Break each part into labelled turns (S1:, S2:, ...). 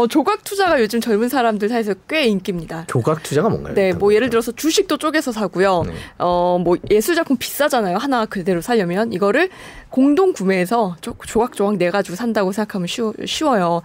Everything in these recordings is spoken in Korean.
S1: 어, 조각 투자가 요즘 젊은 사람들 사이에서 꽤 인기입니다.
S2: 조각 투자가 뭔가요?
S1: 네, 뭐 예를 들어서 주식도 쪼개서 사고요.
S2: 네.
S1: 어, 뭐 예술 작품 비싸잖아요. 하나 그대로 살려면 이거를 공동 구매해서 조, 조각 조각 내 가지고 산다고 생각하면 쉬워, 쉬워요.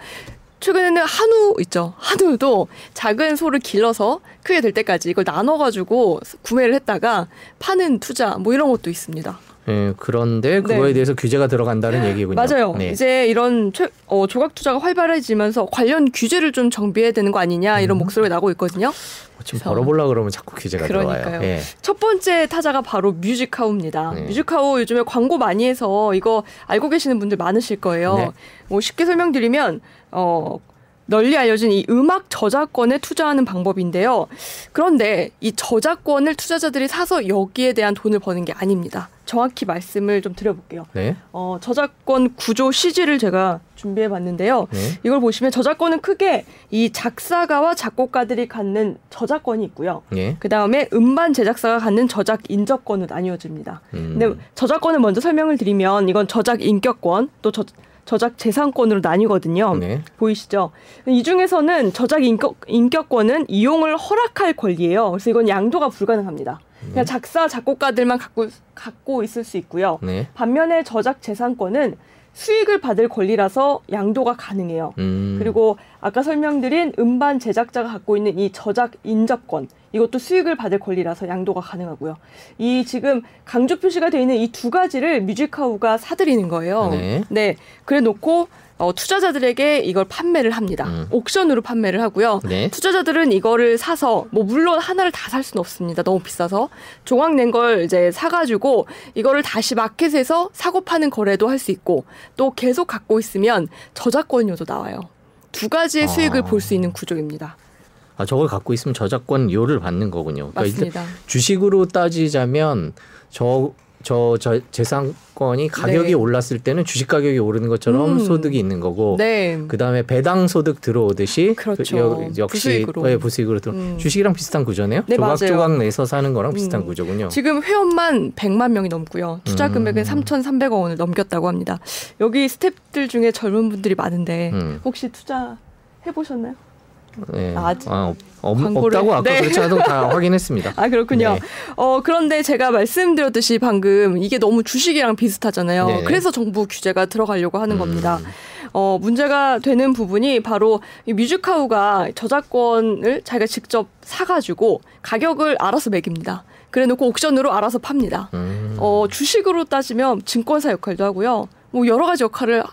S1: 최근에는 한우 있죠. 한우도 작은 소를 길러서 크게 될 때까지 이걸 나눠 가지고 구매를 했다가 파는 투자 뭐 이런 것도 있습니다.
S2: 예, 그런데 그거에
S1: 네.
S2: 대해서 규제가 들어간다는 얘기군요.
S1: 맞아요.
S2: 네.
S1: 이제 이런 최- 어, 조각 투자가 활발해지면서 관련 규제를 좀 정비해야 되는 거 아니냐 이런 목소리가 나고 있거든요.
S2: 어, 지금 벌어보려 그러면 자꾸 규제가
S1: 그러니까요.
S2: 들어와요. 예.
S1: 첫 번째 타자가 바로 뮤직하우입니다.
S2: 네.
S1: 뮤직하우 요즘에 광고 많이 해서 이거 알고 계시는 분들 많으실 거예요.
S2: 네.
S1: 뭐 쉽게 설명드리면 어 널리 알려진 이 음악 저작권에 투자하는 방법인데요. 그런데 이 저작권을 투자자들이 사서 여기에 대한 돈을 버는 게 아닙니다. 정확히 말씀을 좀 드려볼게요.
S2: 네.
S1: 어, 저작권 구조 CG를 제가 준비해 봤는데요.
S2: 네.
S1: 이걸 보시면 저작권은 크게 이 작사가와 작곡가들이 갖는 저작권이 있고요.
S2: 예.
S1: 그 다음에 음반 제작사가 갖는 저작 인접권으로 나뉘어집니다.
S2: 음.
S1: 근데 저작권을 먼저 설명을 드리면 이건 저작 인격권 또 저, 저작 재산권으로 나뉘거든요.
S2: 네.
S1: 보이시죠? 이 중에서는 저작 인격, 인격권은 이용을 허락할 권리예요. 그래서 이건 양도가 불가능합니다. 그냥 작사 작곡가들만 갖고 갖고 있을 수 있고요.
S2: 네.
S1: 반면에 저작 재산권은 수익을 받을 권리라서 양도가 가능해요.
S2: 음.
S1: 그리고 아까 설명드린 음반 제작자가 갖고 있는 이 저작 인접권 이것도 수익을 받을 권리라서 양도가 가능하고요. 이 지금 강조 표시가 되어 있는 이 두 가지를 뮤직하우가 사들이는 거예요.
S2: 네.
S1: 그래 놓고 어, 투자자들에게 이걸 판매를 합니다.
S2: 음.
S1: 옥션으로 판매를 하고요.
S2: 네.
S1: 투자자들은 이거를 사서 뭐 물론 하나를 다 살 수는 없습니다. 너무 비싸서 조각 낸걸 이제 사가지고 이거를 다시 마켓에서 사고 파는 거래도 할 수 있고 또 계속 갖고 있으면 저작권료도 나와요. 두 가지의
S2: 아.
S1: 수익을 볼 수 있는 구조입니다.
S2: 아 저걸 갖고 있으면 저작권료를 받는 거군요. 그러니까 일단
S1: 맞습니다.
S2: 주식으로 따지자면 저 저 저 재산권이 가격이
S1: 네.
S2: 올랐을 때는 주식 가격이 오르는 것처럼
S1: 음.
S2: 소득이 있는 거고
S1: 네.
S2: 그다음에 배당 소득 들어오듯이
S1: 그렇죠.
S2: 여- 역시
S1: 부수익으로.
S2: 네, 부수익으로 들어
S1: 음.
S2: 주식이랑 비슷한 구조네요.
S1: 네, 맞아요.
S2: 조각조각 내서 사는 거랑 비슷한
S1: 음.
S2: 구조군요.
S1: 지금 회원만 100만 명이 넘고요. 투자 금액은
S2: 음.
S1: 3,300억 원을 넘겼다고 합니다. 여기 스탭들 중에 젊은 분들이 많은데
S2: 음.
S1: 혹시 투자 해보셨나요?
S2: 네. 아, 없, 없,
S1: 광고를-
S2: 없다고 아까
S1: 네.
S2: 그렇지 않아도 다 확인했습니다.
S1: 아 그렇군요.
S2: 네.
S1: 어 그런데 제가 말씀드렸듯이 방금 이게 너무 주식이랑 비슷하잖아요.
S2: 네.
S1: 그래서 정부 규제가 들어가려고 하는
S2: 음.
S1: 겁니다. 어 문제가 되는 부분이 바로 이 뮤직하우가 저작권을 자기가 직접 사가지고 가격을 알아서 매깁니다. 그래놓고 옥션으로 알아서 팝니다.
S2: 음.
S1: 어 주식으로 따지면 증권사 역할도 하고요. 뭐 여러 가지 역할을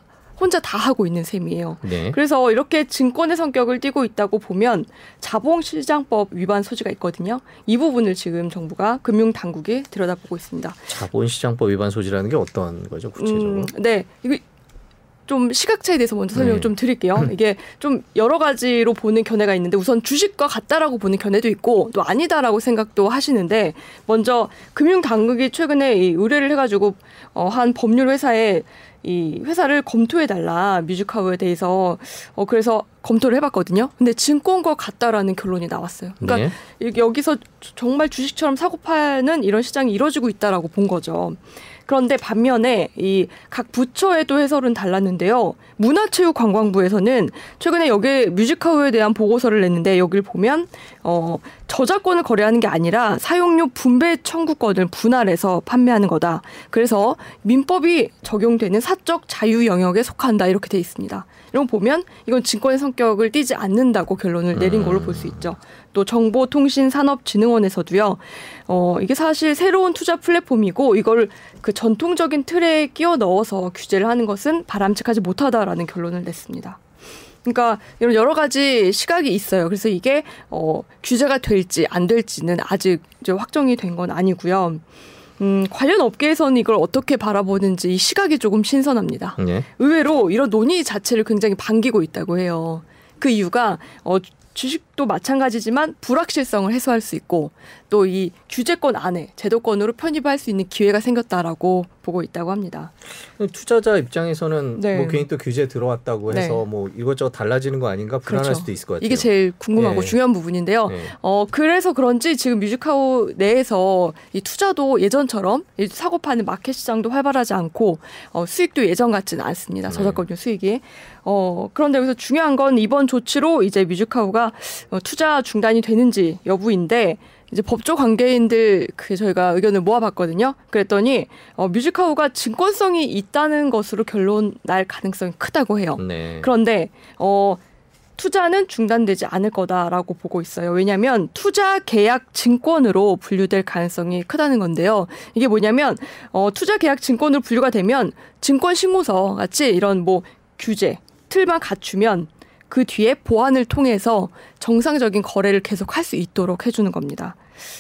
S1: 혼자 다 하고 있는 셈이에요.
S2: 네.
S1: 그래서 이렇게 증권의 성격을 띠고 있다고 보면 자본시장법 위반 소지가 있거든요. 이 부분을 지금 정부가 금융 당국이 들여다보고 있습니다.
S2: 자본시장법 위반 소지라는 게 어떤 거죠 구체적으로?
S1: 음, 네, 이거 좀 시각 차에 대해서 먼저 설명을
S2: 네.
S1: 좀 드릴게요. 이게 좀 여러 가지로 보는 견해가 있는데 우선 주식과 같다라고 보는 견해도 있고 또 아니다라고 생각도 하시는데 먼저 금융 당국이 최근에 이 의뢰를 해가지고 어, 한 법률 회사에 이 회사를 검토해 달라 뮤직하우에 대해서 어 그래서 검토를 해봤거든요. 근데 증권과 같다라는 결론이 나왔어요. 그러니까
S2: 네.
S1: 이- 여기서 주- 정말 주식처럼 사고 파는 이런 시장이 이루어지고 있다라고 본 거죠. 그런데 반면에 이 각 부처에도 해설은 달랐는데요. 문화체육관광부에서는 최근에 여기 뮤직하우에 대한 보고서를 냈는데 여기를 보면 어 저작권을 거래하는 게 아니라 사용료 분배 청구권을 분할해서 판매하는 거다. 그래서 민법이 적용되는 사적 자유 영역에 속한다 이렇게 돼 있습니다. 이런 거 보면 이건 증권의 성격을 띠지 않는다고 결론을 내린 걸로 볼 수 있죠. 또 정보통신산업진흥원에서도요. 어 이게 사실 새로운 투자 플랫폼이고 이걸 그 전통적인 틀에 끼워 넣어서 규제를 하는 것은 바람직하지 못하다라는 결론을 냈습니다. 그러니까 이런 여러 가지 시각이 있어요. 그래서 이게 어 규제가 될지 안 될지는 아직 이제 확정이 된 건 아니고요. 음, 관련 업계에서는 이걸 어떻게 바라보는지 이 시각이 조금 신선합니다.
S2: 네.
S1: 의외로 이런 논의 자체를 굉장히 반기고 있다고 해요. 그 이유가 어, 주식도 마찬가지지만 불확실성을 해소할 수 있고 또 이 규제권 안에 제도권으로 편입할 수 있는 기회가 생겼다라고 보고 있다고 합니다.
S2: 투자자 입장에서는
S1: 네.
S2: 뭐 괜히 또 규제 들어왔다고 해서
S1: 네.
S2: 뭐 이것저것 달라지는 거 아닌가 불안할
S1: 그렇죠.
S2: 수도 있을 것 같아요.
S1: 이게 제일 궁금하고
S2: 네.
S1: 중요한 부분인데요.
S2: 네.
S1: 어, 그래서 그런지 지금 뮤직하우 내에서 이 투자도 예전처럼 이 사고 파는 마켓 시장도 활발하지 않고 어, 수익도 예전 같지는 않습니다.
S2: 네.
S1: 저작권료 수익이. 어, 그런데 여기서 중요한 건 이번 조치로 이제 뮤직하우가 어, 투자 중단이 되는지 여부인데 이제 법조 관계인들 그 저희가 의견을 모아봤거든요. 그랬더니 어, 뮤직하우가 증권성이 있다는 것으로 결론 날 가능성이 크다고 해요.
S2: 네.
S1: 그런데 어 투자는 중단되지 않을 거다라고 보고 있어요. 왜냐하면 투자 계약 증권으로 분류될 가능성이 크다는 건데요. 이게 뭐냐면 어 투자 계약 증권으로 분류가 되면 증권 신고서 같이 이런 뭐 규제 틀만 갖추면 그 뒤에 보완을 통해서 정상적인 거래를 계속 할 수 있도록 해주는 겁니다.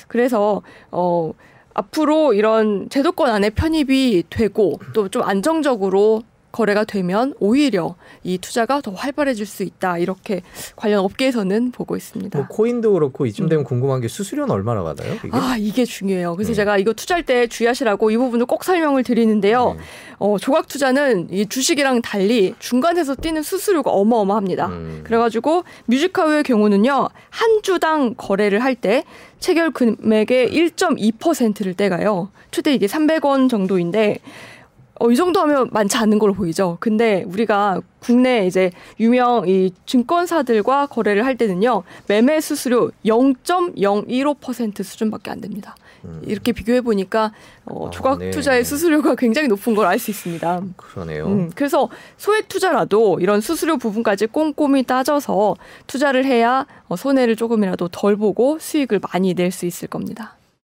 S1: 그래서 어 앞으로 이런 제도권 안에 편입이 되고 또 좀 안정적으로 거래가 되면 오히려 이 투자가 더 활발해질 수 있다 이렇게 관련 업계에서는 보고 있습니다.
S2: 뭐 코인도 그렇고 이쯤 되면 궁금한 게 수수료는 얼마나 받아요? 이게?
S1: 음. 아 이게 중요해요. 그래서
S2: 네.
S1: 제가 이거 투자할 때 주의하시라고 이 부분을 꼭 설명을 드리는데요.
S2: 네.
S1: 어, 조각 투자는 이 주식이랑 달리 중간에서 뛰는 수수료가 어마어마합니다.
S2: 음.
S1: 그래가지고 뮤직하우의 경우는요 한 주당 거래를 할 때 체결 금액의 1.2%를 떼가요. 최대 이게 300원 정도인데 어, 이 정도 하면 많지 않은 걸로 보이죠. 근데 우리가 국내 이제 유명 이 증권사들과 거래를 할 때는요 매매 수수료 0.015% 수준밖에 안 됩니다.
S2: 음.
S1: 이렇게 비교해 보니까 어,
S2: 아,
S1: 조각
S2: 네.
S1: 투자의 수수료가 굉장히 높은 걸 알 수 있습니다.
S2: 그러네요.
S1: 음, 그래서 소액 투자라도 이런 수수료 부분까지 꼼꼼히 따져서 투자를 해야 어, 손해를 조금이라도 덜 보고 수익을 많이 낼 수 있을 겁니다.